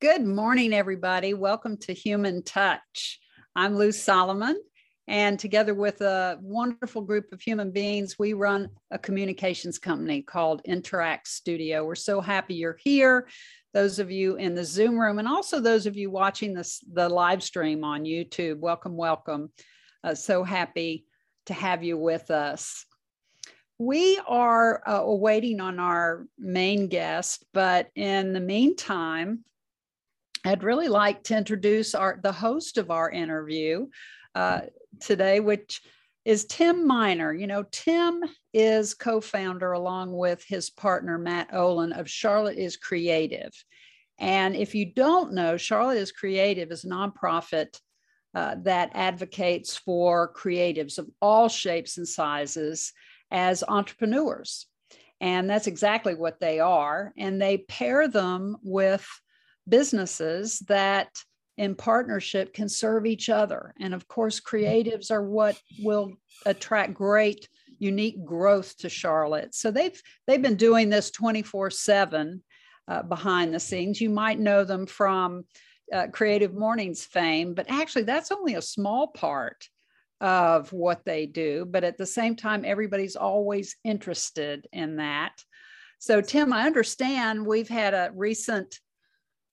Good morning, everybody. Welcome to Human Touch. I'm Lou Solomon, and together with a wonderful group of human beings, we run a communications company called Interact Studio. We're so happy you're here, those of you in the Zoom room, and also those of you watching this, the live stream on YouTube. Welcome, welcome. Uh, so happy to have you with us. We are uh, on our main guest, but in the meantime, I'd really like to introduce our the host of our interview uh, today, which is Tim Miner. You know, Tim is co-founder along with his partner Matt Olin of Charlotte is Creative. And if you don't know, Charlotte is Creative is a nonprofit uh, that advocates for creatives of all shapes and sizes as entrepreneurs. And that's exactly what they are. And they pair them with businesses that in partnership can serve each other. And of course, creatives are what will attract great unique growth to Charlotte. So they've they've been doing this 24/7 uh, behind the scenes. You might know them from uh, Creative Mornings fame, but actually that's only a small part of what they do. But at the same time, everybody's always interested in that. So Tim, I understand we've had a recent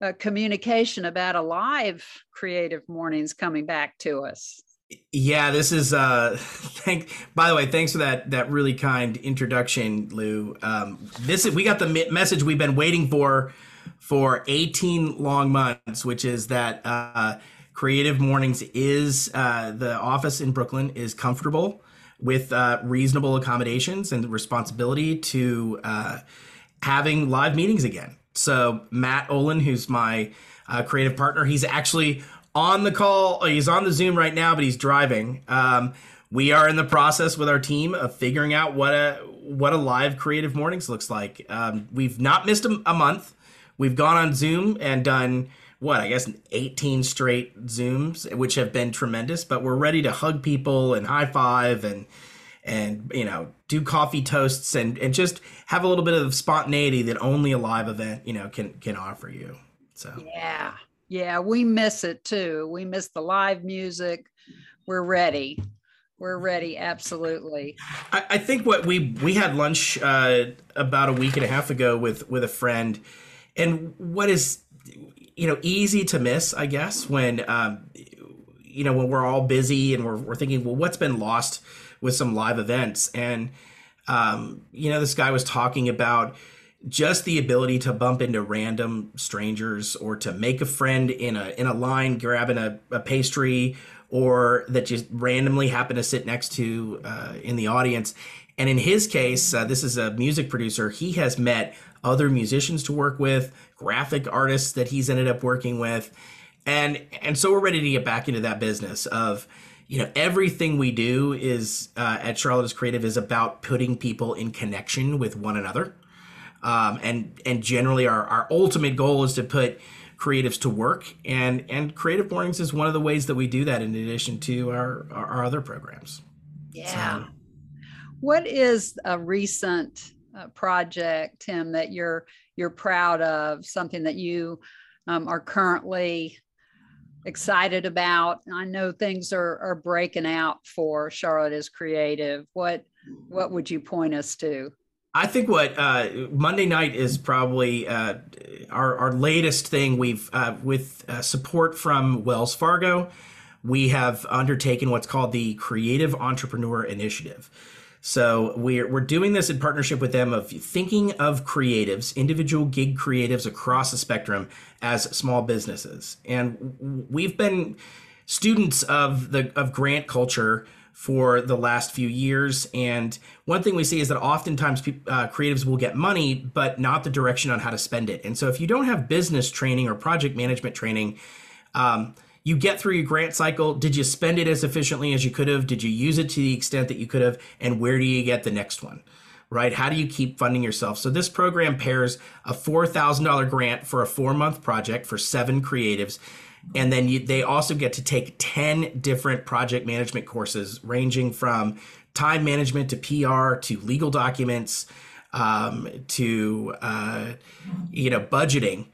uh, communication about a live creative mornings coming back to us. Yeah this is uh thank by the way thanks for that that really kind introduction lou. Um this is we got the message we've been waiting for for 18 long months which is that uh creative mornings is uh the office in brooklyn is comfortable with uh reasonable accommodations and responsibility to uh having live meetings again so Matt Olin, who's my uh, creative partner, he's actually on the call. Uh, he's on the Zoom right now, but he's driving. Um, we are in the process with our team of figuring out what a what a live creative mornings looks like. Um, we've not missed a, a, month. We've gone on Zoom and done what I guess 18 straight Zooms, which have been tremendous. But we're ready to hug people and high five and and you know do coffee toasts and and just have a little bit of spontaneity that only a live event you know can can offer you. So. Yeah. Yeah we miss it too. We miss the live music. We're ready. We're ready absolutely. I, I think what we we had lunch uh, about a week and a half ago with with a friend. And what is you know easy to miss i guess when um you know when we're all busy and we're, we're thinking well what's been lost with some live events. And, um, you know, this guy was talking about just the ability to bump into random strangers or to make a friend in a in a line grabbing a, a pastry or that just randomly happen to sit next to uh, in the audience. And in his case uh, this is a music producer. He has met other musicians to work with graphic artists that he's ended up working with. And and so we're ready to get back into that business of you know everything we do is uh, at charlotte is creative is about putting people in connection with one another. Um, and and generally our, our ultimate goal is to put creatives to work and and creative mornings is one of the ways that we do that in addition to our our, our other programs. Yeah. So. what is a recent uh, project tim that you're you're proud of? Something that you um, are currently excited about? I know things are are breaking out for Charlotte is creative. What what would you point us to? I think what uh, Monday night is probably uh, our, our latest thing. We've uh, with uh, support from Wells Fargo, we have undertaken what's called the Creative Entrepreneur Initiative. So we're we're doing this in partnership with them of thinking of creatives, individual gig creatives across the spectrum as small businesses. And we've been students of the of grant culture for the last few years. And one thing we see is that oftentimes uh, creatives will get money, but not the direction on how to spend it. And so if you don't have business training or project management training, um, you get through your grant cycle. Did you spend it as efficiently as you could have? Did you use it to the extent that you could have? And where do you get the next one? Right? How do you keep funding yourself? So this program pairs a $4,000 grant for a four month project for seven creatives. And then you, they also get to take 10 different project management courses, ranging from time management to PR to legal documents um, to, uh, you know, budgeting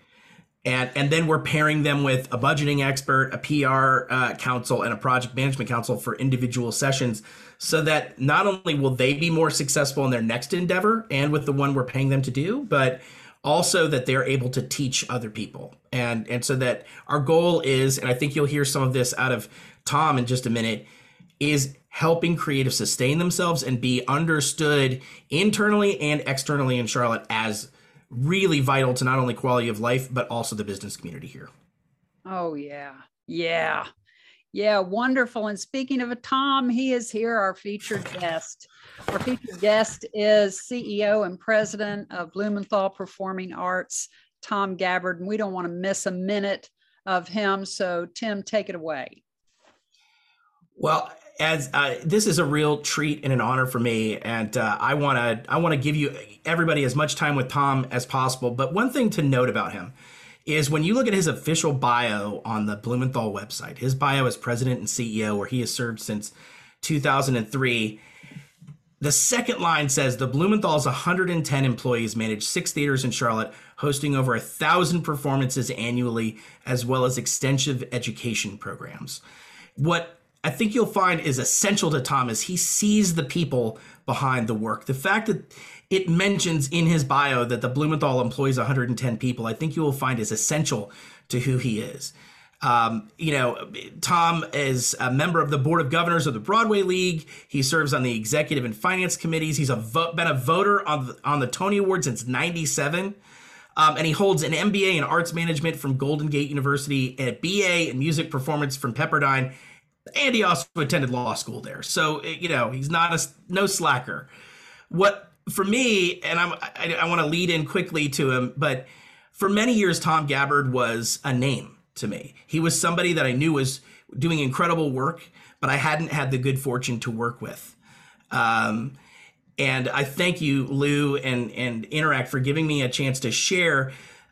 and and then we're pairing them with a budgeting expert, a PR uh, counsel, and a project management counsel for individual sessions, so that not only will they be more successful in their next endeavor and with the one we're paying them to do, but also that they're able to teach other people, and and so that our goal is, and I think you'll hear some of this out of Tom in just a minute, is helping creatives sustain themselves and be understood internally and externally in Charlotte as really vital to not only quality of life but also the business community here. Oh yeah. Yeah. Yeah, wonderful. And speaking of a Tom, he is here, our featured guest. Our featured guest is CEO and president of Blumenthal Performing Arts, Tom Gabbard. And we don't want to miss a minute of him. So, Tim, take it away. Well, as uh, this is a real treat and an honor for me, and uh, I want to I want to give you everybody as much time with Tom as possible. But one thing to note about him is when you look at his official bio on the Blumenthal website, his bio as president and CEO, where he has served since 2003. The second line says the Blumenthal's 110 employees manage six theaters in Charlotte, hosting over a thousand performances annually, as well as extensive education programs. What I think you'll find is essential to Thomas. He sees the people behind the work. The fact that it mentions in his bio that the Blumenthal employs 110 people, I think you will find is essential to who he is. Um, you know, Tom is a member of the board of governors of the Broadway League. He serves on the executive and finance committees. He's a vo- been a voter on the, on the Tony Award since '97. Um, and he holds an MBA in arts management from Golden Gate University and a BA in music performance from Pepperdine and he also attended law school there. So you know he's not a no slacker. What for me, and I'm I, I want to lead in quickly to him, but for many years Tom Gabbard was a name to me. He was somebody that I knew was doing incredible work, but I hadn't had the good fortune to work with. Um, and I thank you, Lou and and Interact for giving me a chance to share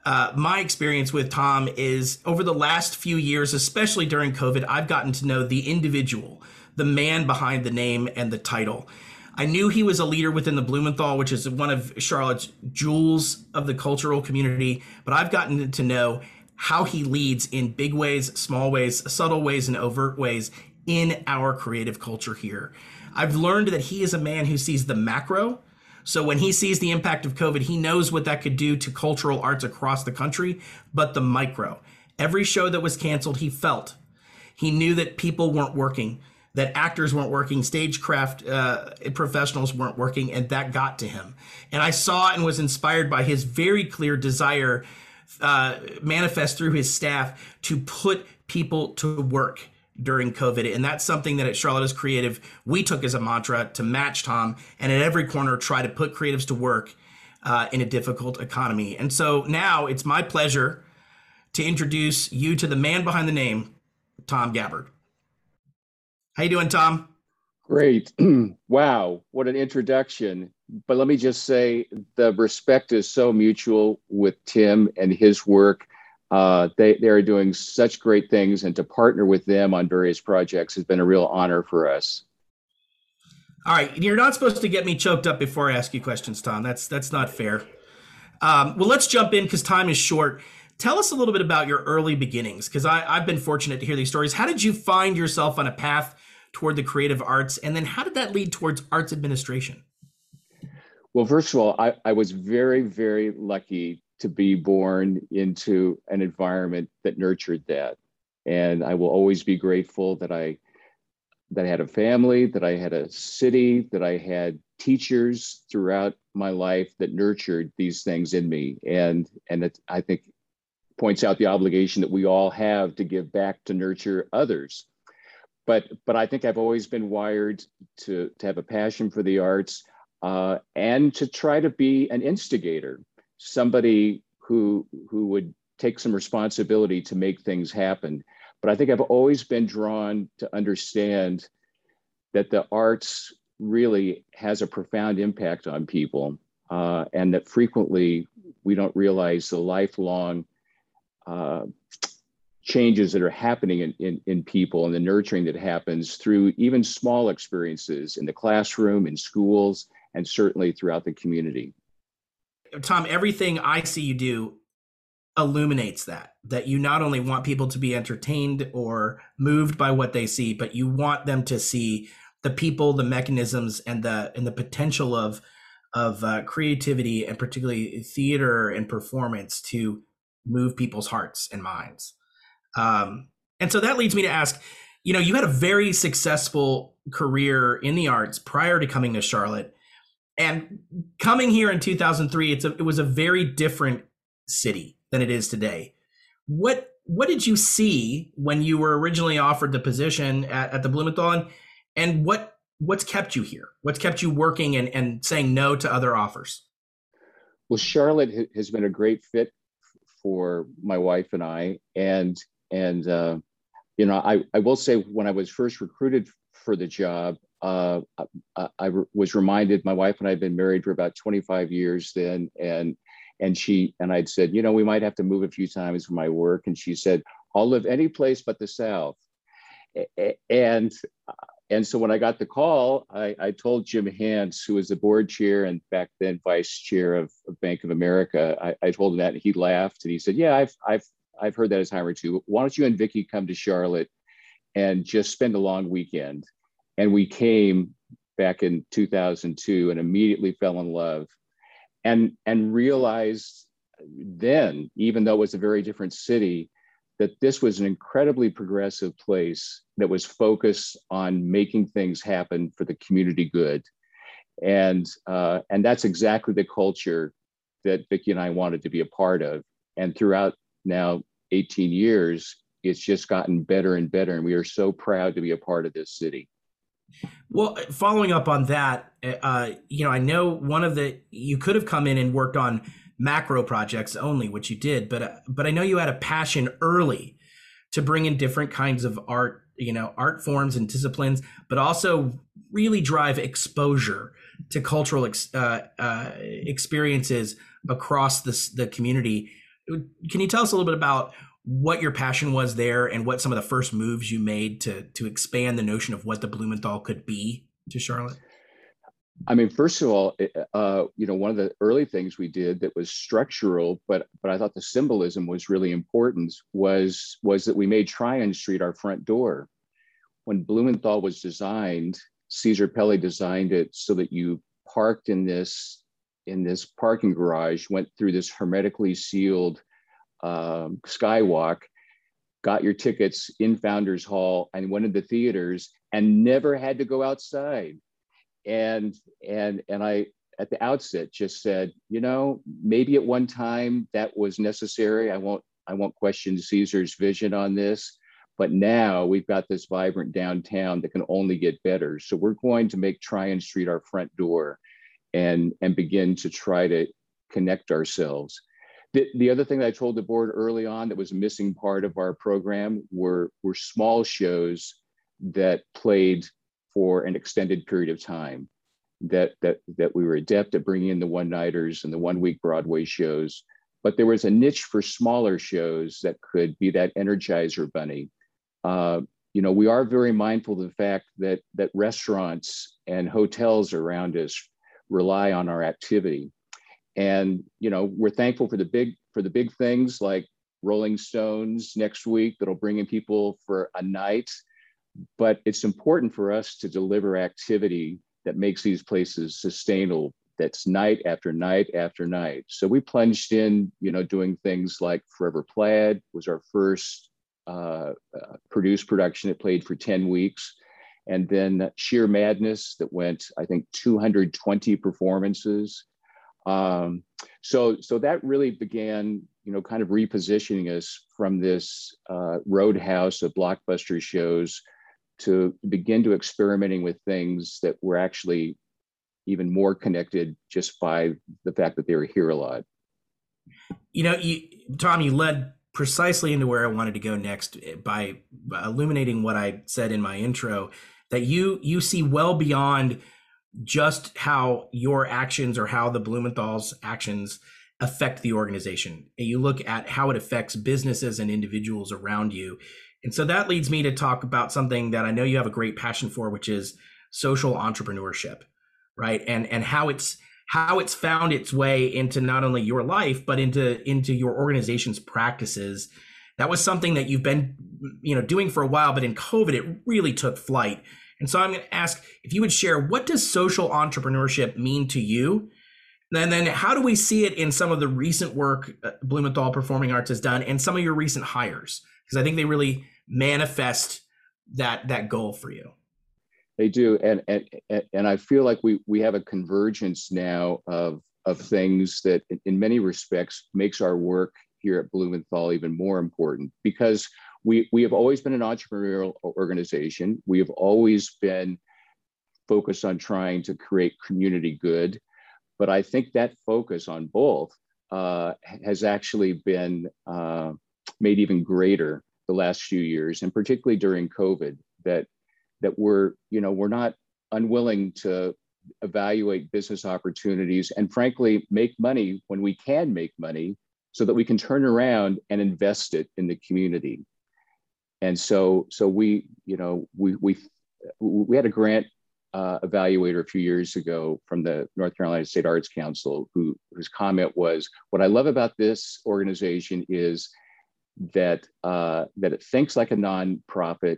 uh, my experience with Tom is over the last few years, especially during COVID, I've gotten to know the individual, the man behind the name and the title. I knew he was a leader within the Blumenthal, which is one of Charlotte's jewels of the cultural community, but I've gotten to know how he leads in big ways, small ways, subtle ways, and overt ways in our creative culture here. I've learned that he is a man who sees the macro so when he sees the impact of COVID, he knows what that could do to cultural arts across the country, but the micro. Every show that was canceled, he felt. He knew that people weren't working, that actors weren't working, stagecraft uh, professionals weren't working, and that got to him. And I saw and was inspired by his very clear desire uh, manifest through his staff to put people to work during COVID. And that's something that at Charlotte is Creative, we took as a mantra to match Tom and at every corner try to put creatives to work uh, in a difficult economy. And so now it's my pleasure to introduce you to the man behind the name, Tom Gabbard. How you doing, Tom? Great. wow, what an introduction. But let me just say the respect is so mutual with Tim and his work uh, they, they are doing such great things, and to partner with them on various projects has been a real honor for us. All right, you're not supposed to get me choked up before I ask you questions, Tom. That's that's not fair. Um, well, let's jump in because time is short. Tell us a little bit about your early beginnings, because I've been fortunate to hear these stories. How did you find yourself on a path toward the creative arts, and then how did that lead towards arts administration? Well, first of all, I, I was very, very lucky to be born into an environment that nurtured that. And I will always be grateful that I that I had a family, that I had a city, that I had teachers throughout my life that nurtured these things in me. And and it, I think points out the obligation that we all have to give back to nurture others. But but I think I've always been wired to to have a passion for the arts uh, and to try to be an instigator somebody who who would take some responsibility to make things happen. But I think I've always been drawn to understand that the arts really has a profound impact on people, uh, and that frequently we don't realize the lifelong uh, changes that are happening in, in, in people and the nurturing that happens through even small experiences in the classroom, in schools, and certainly throughout the community. Tom, everything I see you do illuminates that that you not only want people to be entertained or moved by what they see but you want them to see the people the mechanisms and the and the potential of of uh, creativity and particularly theater and performance to move people's hearts and minds. Um, and so that leads me to ask you know you had a very successful career in the arts prior to coming to charlotte and coming here in 2003 it's a, it was a very different city than it is today. What what did you see when you were originally offered the position at, at the Blumenthal, and, and what what's kept you here? What's kept you working and, and saying no to other offers? Well, Charlotte has been a great fit for my wife and I, and and uh, you know, I I will say when I was first recruited for the job, uh, I, was reminded my wife and I had been married for about 25 years then, and and she and I'd said, you know, we might have to move a few times for my work. And she said, I'll live any place but the South. And and so when I got the call, I, I told Jim Hance, who was the board chair and back then vice chair of, of Bank of America, I, I, told him that and he laughed and he said, Yeah, I've I've I've heard that as hiring too. Why don't you and Vicki come to Charlotte and just spend a long weekend? And we came back in 2002 and immediately fell in love and and realized then, even though it was a very different city, that this was an incredibly progressive place that was focused on making things happen for the community good, and uh, and that's exactly the culture that Vicki and I wanted to be a part of. And throughout now 18 years, it's just gotten better and better, and we are so proud to be a part of this city. Well, following up on that, uh, you know, I know one of the you could have come in and worked on macro projects only, which you did, but uh, but I know you had a passion early to bring in different kinds of art, you know, art forms and disciplines, but also really drive exposure to cultural ex, uh, uh, experiences across the the community. Can you tell us a little bit about what your passion was there and what some of the first moves you made to to expand the notion of what the Blumenthal could be to Charlotte? I mean, first of all, uh, you know, one of the early things we did that was structural, but but I thought the symbolism was really important was was that we made Tryon Street our front door. When Blumenthal was designed, Cesar Pelli designed it so that you parked in this in this parking garage, went through this hermetically sealed um, Skywalk, got your tickets in Founders Hall, and went the theaters, and never had to go outside. And and and I at the outset just said, you know, maybe at one time that was necessary. I won't I won't question Cesar's vision on this, but now we've got this vibrant downtown that can only get better. So we're going to make Tryon Street our front door and and begin to try to connect ourselves. The, the other thing that I told the board early on that was a missing part of our program were, were small shows that played for an extended period of time. That, that, that we were adept at bringing in the one nighters and the one week Broadway shows, but there was a niche for smaller shows that could be that energizer bunny. Uh, you know, we are very mindful of the fact that that restaurants and hotels around us rely on our activity and you know we're thankful for the big for the big things like rolling stones next week that'll bring in people for a night. But it's important for us to deliver activity that makes these places sustainable that's night after night after night. So we plunged in you know doing things like forever plaid was our first uh, uh, produced production it played for 10 weeks. And then sheer madness that went i think 220 performances um, so, so that really began, you know, kind of repositioning us from this uh, roadhouse of blockbuster shows to begin to experimenting with things that were actually even more connected just by the fact that they were here a lot. You know, you, Tom, you led precisely into where I wanted to go next by, by illuminating what I said in my intro that you you see well beyond just how your actions or how the Blumenthal's actions affect the organization. And you look at how it affects businesses and individuals around you. And so that leads me to talk about something that I know you have a great passion for, which is social entrepreneurship, right? And and how it's how it's found its way into not only your life but into into your organization's practices. That was something that you've been you know doing for a while, but in COVID it really took flight. And so I'm going to ask if you would share what does social entrepreneurship mean to you? And then how do we see it in some of the recent work uh, Blumenthal Performing Arts has done and some of your recent hires? Because I think they really manifest that that goal for you. They do, and and and I feel like we we have a convergence now of of things that, in many respects, makes our work here at Blumenthal even more important because we we have always been an entrepreneurial organization. We have always been focused on trying to create community good but I think that focus on both uh, has actually been uh, made even greater the last few years, and particularly during COVID. That that we're you know we're not unwilling to evaluate business opportunities and frankly make money when we can make money so that we can turn around and invest it in the community and so so we you know we we we had a grant uh, evaluator a few years ago from the North Carolina State Arts Council, who whose comment was, "What I love about this organization is that uh, that it thinks like a nonprofit,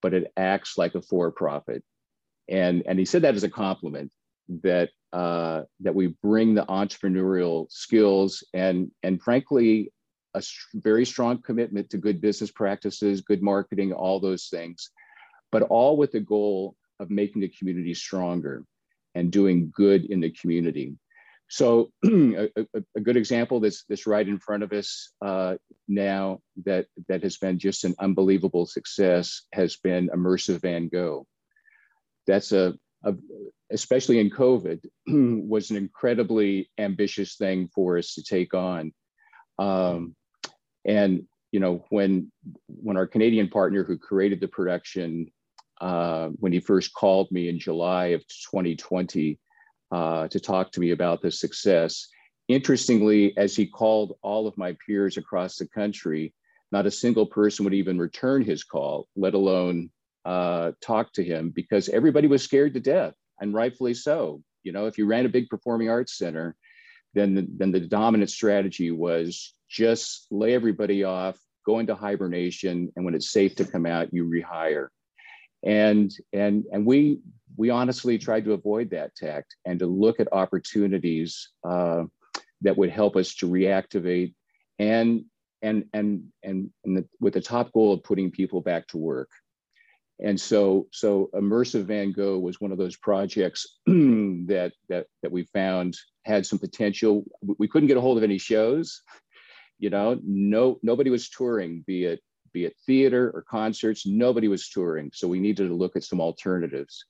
but it acts like a for-profit." And and he said that as a compliment that uh, that we bring the entrepreneurial skills and and frankly a very strong commitment to good business practices, good marketing, all those things, but all with the goal of making the community stronger and doing good in the community. So a, a, good example that's, that's right in front of us uh, now that, that has been just an unbelievable success has been Immersive Van Gogh. That's a, a especially in COVID, was an incredibly ambitious thing for us to take on. Um, and you know, when when our Canadian partner who created the production uh, when he first called me in July of 2020 uh, to talk to me about the success. Interestingly, as he called all of my peers across the country, not a single person would even return his call, let alone uh, talk to him, because everybody was scared to death, and rightfully so. You know, if you ran a big performing arts center, then the, then the dominant strategy was just lay everybody off, go into hibernation, and when it's safe to come out, you rehire. And and and we we honestly tried to avoid that tact and to look at opportunities uh, that would help us to reactivate and and and and, and the, with the top goal of putting people back to work. And so so immersive van gogh was one of those projects that that that we found had some potential we couldn't get a hold of any shows you know no nobody was touring be it be it theater or concerts. Nobody was touring. So we needed to look at some alternatives.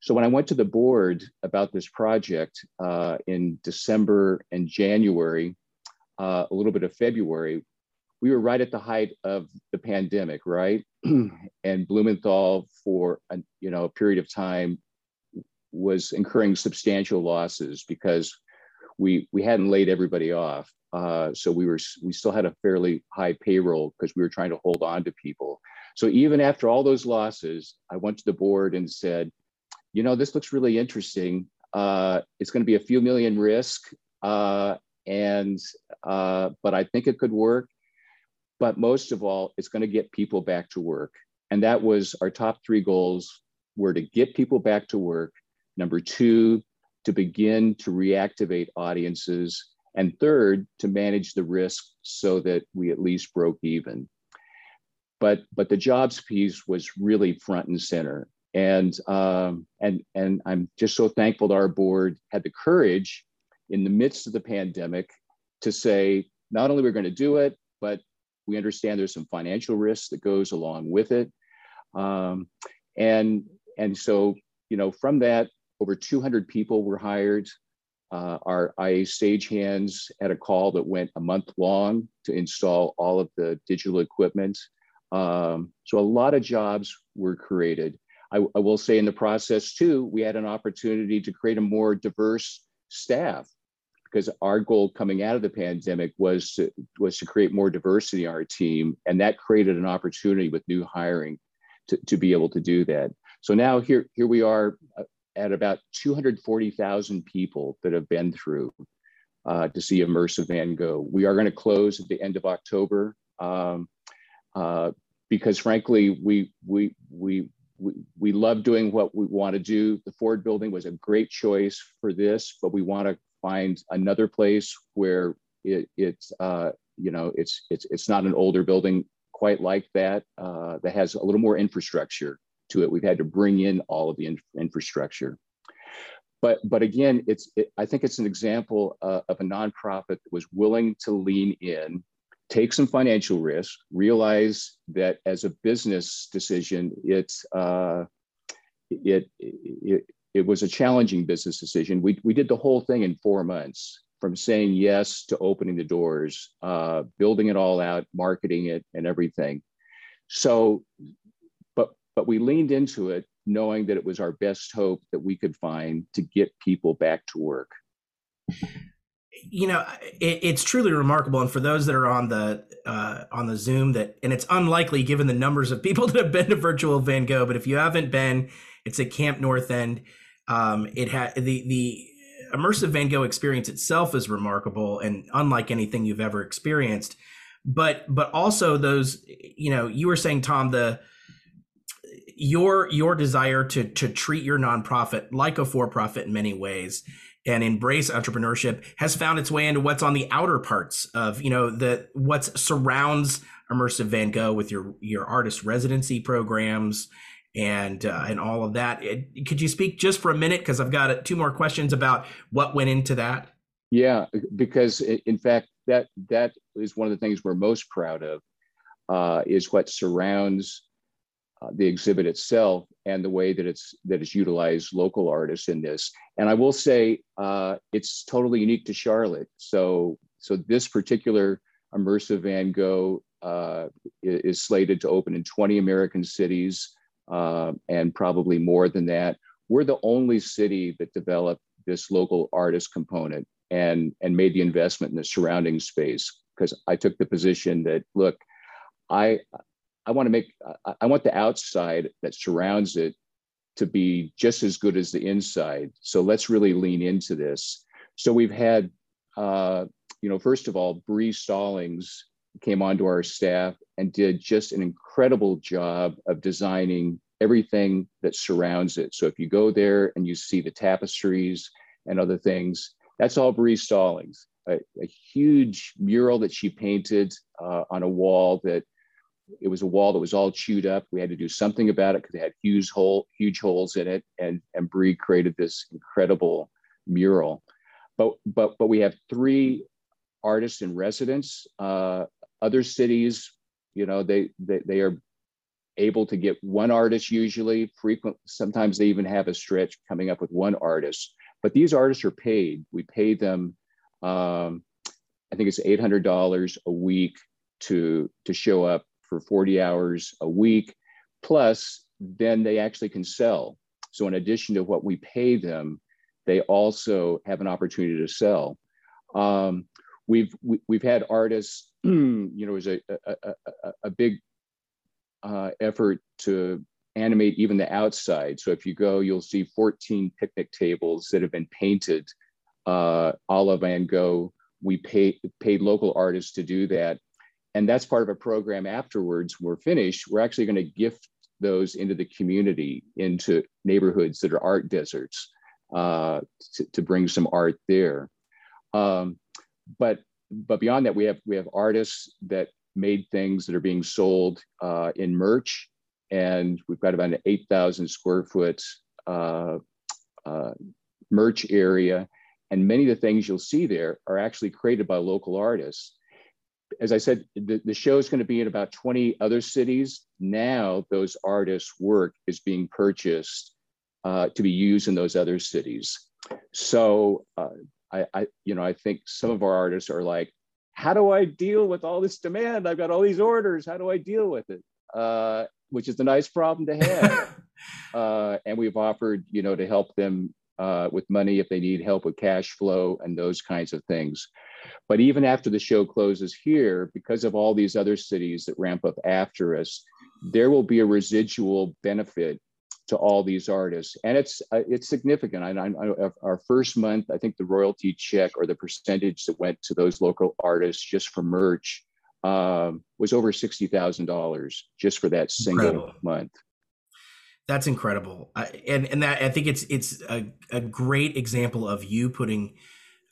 So when I went to the board about this project uh, in December and January, uh, a little bit of February, we were right at the height of the pandemic, right? and Blumenthal, for a, you know a period of time, was incurring substantial losses because we we hadn't laid everybody off. Uh, so we were we still had a fairly high payroll because we were trying to hold on to people. So even after all those losses, I went to the board and said, you know, this looks really interesting. Uh, it's going to be a few million risk, uh, and uh, but I think it could work. But most of all, it's going to get people back to work, and that was our top three goals: were to get people back to work. Number two, to begin to reactivate audiences and third, to manage the risk so that we at least broke even. But, but the jobs piece was really front and center. And, um, and, and I'm just so thankful that our board had the courage in the midst of the pandemic to say, not only we're going to do it, but we understand there's some financial risk that goes along with it. Um, and, and so, you know, from that, over 200 people were hired. Uh, our IA stagehands had a call that went a month long to install all of the digital equipment. Um, so a lot of jobs were created. I, I, will say in the process too, we had an opportunity to create a more diverse staff because our goal coming out of the pandemic was to, was to create more diversity in our team. And that created an opportunity with new hiring to, to be able to do that. So now here, here we are, uh, at about 240,000 people that have been through uh, to see Immersive Van Gogh. We are going to close at the end of October um, uh, because, frankly, we we we we, we love doing what we want to do. The Ford building was a great choice for this, but we want to find another place where it, it's uh, you know it's it's it's not an older building quite like that uh, that has a little more infrastructure to it. We've had to bring in all of the in infrastructure. But, but again, it's, it, I think it's an example uh, of a nonprofit that was willing to lean in, take some financial risk, realize that as a business decision, it's, uh, it, it, it was a challenging business decision. We, we did the whole thing in four months from saying yes to opening the doors, uh, building it all out, marketing it, and everything. So, but we leaned into it, knowing that it was our best hope that we could find to get people back to work. You know, it, it's truly remarkable, and for those that are on the uh, on the Zoom, that and it's unlikely given the numbers of people that have been to Virtual Van Gogh, but if you haven't been, it's at Camp North End. Um, it had the the immersive Van Gogh experience itself is remarkable and unlike anything you've ever experienced. But but also those, you know, you were saying, Tom, the your your desire to to treat your nonprofit like a for-profit in many ways and embrace entrepreneurship has found its way into what's on the outer parts of you know the what surrounds immersive van gogh with your your artist residency programs and uh, and all of that. It, could you speak just for a minute because I've got two more questions about what went into that. Yeah, because in fact that that is one of the things we're most proud of uh, is what surrounds uh, the exhibit itself and the way that it's that it's utilized local artists in this. And I will say uh, it's totally unique to Charlotte. So so this particular immersive Van Gogh uh, is slated to open in 20 American cities uh, and probably more than that. We're the only city that developed this local artist component and and made the investment in the surrounding space because I took the position that look, I I want to make I, I want the outside that surrounds it to be just as good as the inside. So let's really lean into this. So we've had, uh, you know, first of all, Bree Stallings came onto our staff and did just an incredible job of designing everything that surrounds it. So if you go there and you see the tapestries and other things, that's all Bree Stallings, a, a huge mural that she painted uh, on a wall that it was a wall that was all chewed up. We had to do something about it because it had huge hole, huge holes in it, and and Bree created this incredible mural. But but but we have three artists in residence. Uh, other cities, you know, they, they, they are able to get one artist usually frequent sometimes they even have a stretch coming up with one artist but these artists are paid we pay them um, i think it's $800 a week to to show up for 40 hours a week plus then they actually can sell so in addition to what we pay them they also have an opportunity to sell um, we've we, have we have had artists you know, was a, a, a, a big uh, effort to animate even the outside. So if you go, you'll see 14 picnic tables that have been painted uh, a la Van Gogh. We pay, paid local artists to do that. And that's part of a program afterwards. We're finished, we're actually going to gift those into the community, into neighborhoods that are art deserts uh, to, to bring some art there. Um, but but beyond that, we have we have artists that made things that are being sold uh, in merch, and we've got about an eight thousand square foot uh, uh, merch area, and many of the things you'll see there are actually created by local artists. As I said, the, the show is going to be in about 20 other cities. Now, those artists' work is being purchased uh, to be used in those other cities. So uh, I, I, you know, I think some of our artists are like, how do I deal with all this demand? I've got all these orders. How do I deal with it? Uh, which is a nice problem to have. uh, and we've offered, you know, to help them uh, with money if they need help with cash flow and those kinds of things. But even after the show closes here, because of all these other cities that ramp up after us, there will be a residual benefit to all these artists, and it's uh, it's significant. I, I, our first month, I think the royalty check or the percentage that went to those local artists just for merch um, was over sixty thousand dollars just for that single incredible. month. That's incredible, uh, and and that I think it's it's a, a great example of you putting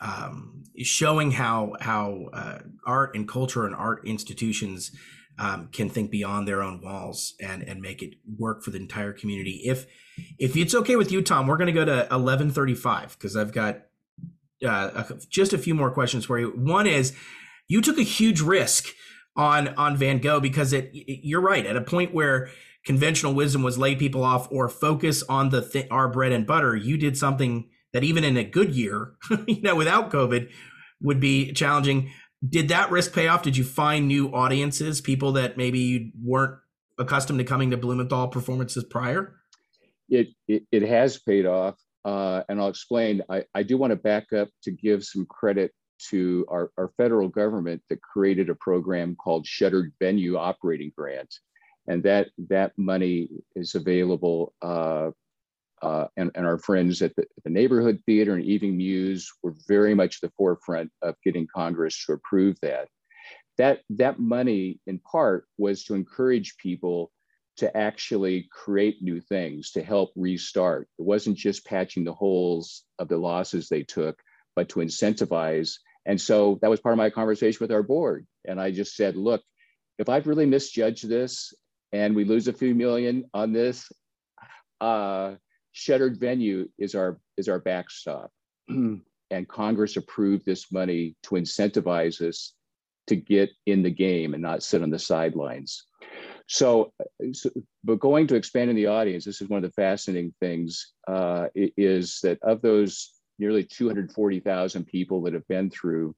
um, showing how how uh, art and culture and art institutions um, can think beyond their own walls and and make it work for the entire community. If if it's okay with you, Tom, we're going to go to eleven thirty five because I've got uh, a, just a few more questions for you. One is you took a huge risk on on Van Gogh because it, it you're right at a point where conventional wisdom was lay people off or focus on the th- our bread and butter. You did something that even in a good year, you know, without COVID, would be challenging did that risk pay off? Did you find new audiences, people that maybe you weren't accustomed to coming to Blumenthal performances prior? It it, it has paid off, uh, and I'll explain. I, I do want to back up to give some credit to our, our federal government that created a program called Shuttered Venue Operating Grant, and that that money is available uh, uh, and, and our friends at the, the, neighborhood theater and Evening Muse were very much the forefront of getting Congress to approve that. That, that money, in part, was to encourage people to actually create new things to help restart. It wasn't just patching the holes of the losses they took, but to incentivize. And so that was part of my conversation with our board. And I just said, look, if I've really misjudged this and we lose a few million on this, uh, shuttered venue is our is our backstop. And congress approved this money to incentivize us to get in the game and not sit on the sidelines. So, so but going to expanding the audience this is one of the fascinating things uh, is that of those nearly 240000 people that have been through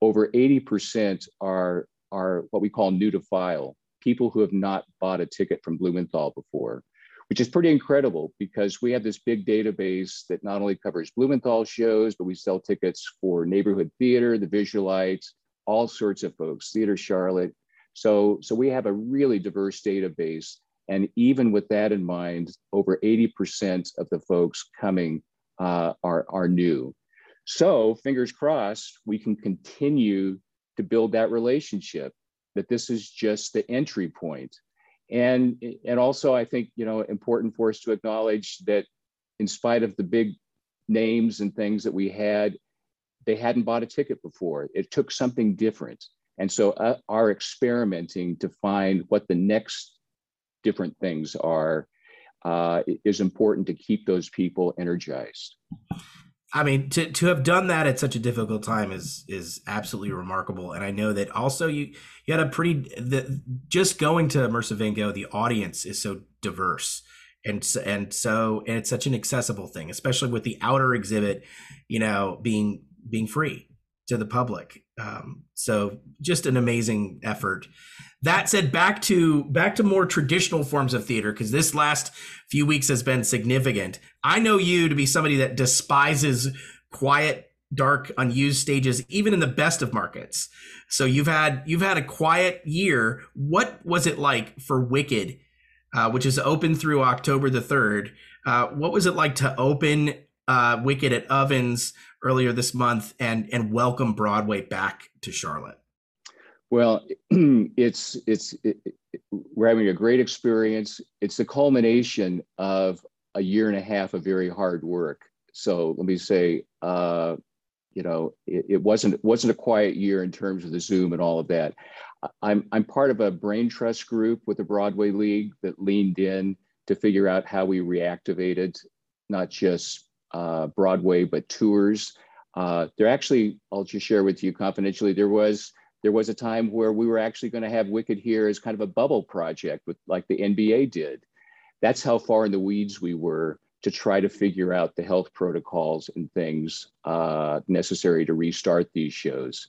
over 80% are are what we call new to file people who have not bought a ticket from blumenthal before which is pretty incredible because we have this big database that not only covers Blumenthal shows, but we sell tickets for neighborhood theater, the Visulites, all sorts of folks, Theater Charlotte. So, so we have a really diverse database. And even with that in mind, over 80% of the folks coming uh, are, are new. So fingers crossed, we can continue to build that relationship, that this is just the entry point and and also i think you know important for us to acknowledge that in spite of the big names and things that we had they hadn't bought a ticket before. It took something different. And so uh, our experimenting to find what the next different things are uh, is important to keep those people energized I mean, to to have done that at such a difficult time is is absolutely remarkable. And I know that also you you had a pretty the, just going to immersive the audience is so diverse. And so, and so and it's such an accessible thing, especially with the outer exhibit, you know, being being free to the public. Um, so just an amazing effort. That said, back to back to more traditional forms of theater because this last few weeks has been significant. I know you to be somebody that despises quiet, dark, unused stages, even in the best of markets. So you've had you've had a quiet year. What was it like for Wicked, uh, which is open through October the third? Uh, what was it like to open uh, Wicked at Ovens earlier this month and and welcome Broadway back to Charlotte? Well, it's it's it, we're having a great experience. It's the culmination of a year and a half of very hard work. So let me say, uh, you know, it, it wasn't wasn't a quiet year in terms of the Zoom and all of that. I'm I'm part of a brain trust group with the Broadway League that leaned in to figure out how we reactivated not just uh, Broadway but tours. Uh, there actually, I'll just share with you confidentially, there was there was a time where we were actually going to have Wicked here as kind of a bubble project with like the NBA did. That's how far in the weeds we were to try to figure out the health protocols and things uh, necessary to restart these shows.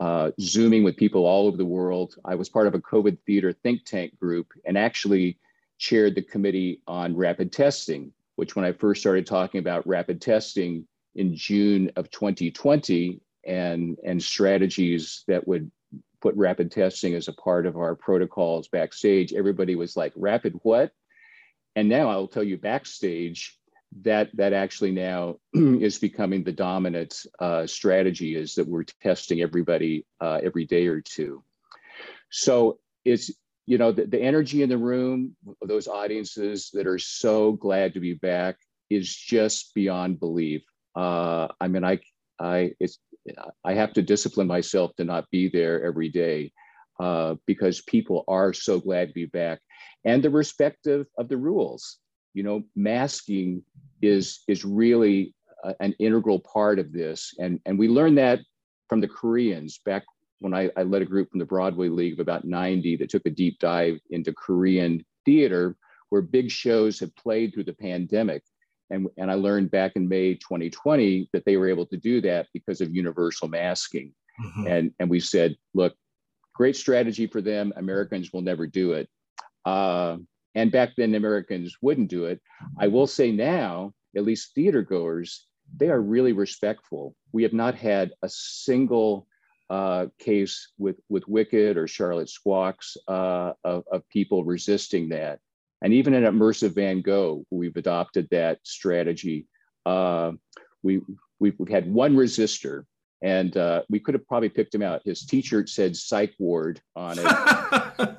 Uh, Zooming with people all over the world. I was part of a COVID theater think tank group and actually chaired the committee on rapid testing, which when I first started talking about rapid testing in June of 2020 and, and strategies that would put rapid testing as a part of our protocols backstage, everybody was like, rapid what? and now I'll tell you backstage that that actually now is becoming the dominant uh, strategy is that we're testing everybody uh, every day or two. So it's you know the, the energy in the room, those audiences that are so glad to be back is just beyond belief. Uh, I mean, I I it's I have to discipline myself to not be there every day uh, because people are so glad to be back, and the respect of, of the rules. You know, masking is is really a, an integral part of this, and and we learned that from the Koreans back when I, I led a group from the Broadway League of about 90 that took a deep dive into Korean theater, where big shows have played through the pandemic and, and I learned back in May 2020 that they were able to do that because of universal masking. Mm-hmm. And, and we said, look, great strategy for them. Americans will never do it. Uh, and back then, Americans wouldn't do it. I will say now, at least theater goers, they are really respectful. We have not had a single uh, case with, with Wicked or Charlotte Squawks uh, of, of people resisting that. And even at Immersive Van Gogh, we've adopted that strategy. Uh, we, we've, we've, had one resistor, and uh, we could have probably picked him out. His T-shirt said "Psych Ward" on it.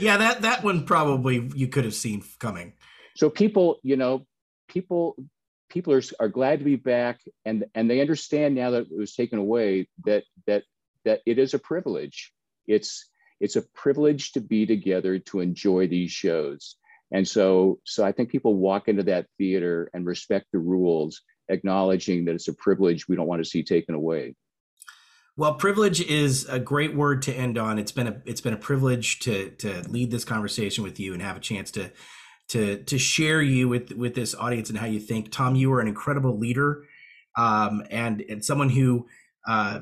yeah, that that one probably you could have seen coming. So people, you know, people people are, are glad to be back, and and they understand now that it was taken away that that that it is a privilege. It's it's a privilege to be together to enjoy these shows. And so, so I think people walk into that theater and respect the rules, acknowledging that it's a privilege we don't want to see taken away. Well, privilege is a great word to end on. It's been a it's been a privilege to to lead this conversation with you and have a chance to to to share you with with this audience and how you think. Tom, you are an incredible leader, um, and and someone who uh,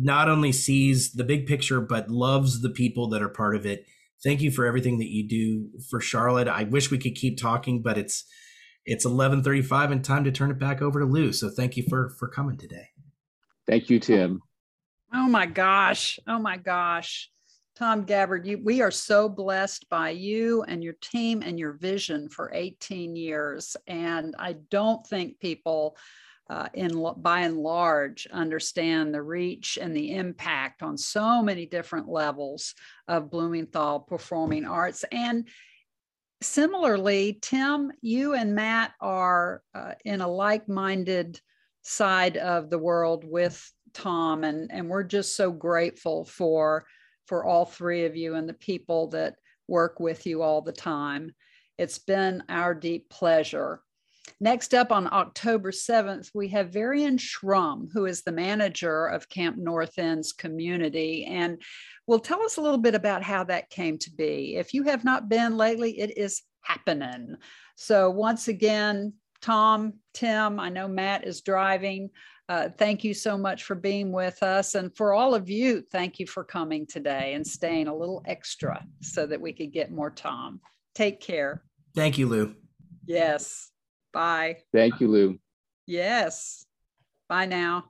not only sees the big picture but loves the people that are part of it. Thank you for everything that you do for Charlotte. I wish we could keep talking, but it's it's 11:35 and time to turn it back over to Lou. So thank you for for coming today. Thank you, Tim. Oh my gosh. Oh my gosh. Tom Gabbard, you, we are so blessed by you and your team and your vision for 18 years. And I don't think people uh, in by and large understand the reach and the impact on so many different levels of Blumenthal performing arts. And similarly, Tim, you and Matt are uh, in a like-minded side of the world with Tom, and and we're just so grateful for for all three of you and the people that work with you all the time. It's been our deep pleasure Next up on October 7th, we have Varian Schrum, who is the manager of Camp North End's community, and will tell us a little bit about how that came to be. If you have not been lately, it is happening. So, once again, Tom, Tim, I know Matt is driving. Uh, thank you so much for being with us. And for all of you, thank you for coming today and staying a little extra so that we could get more Tom. Take care. Thank you, Lou. Yes. Bye. Thank you, Lou. Yes. Bye now.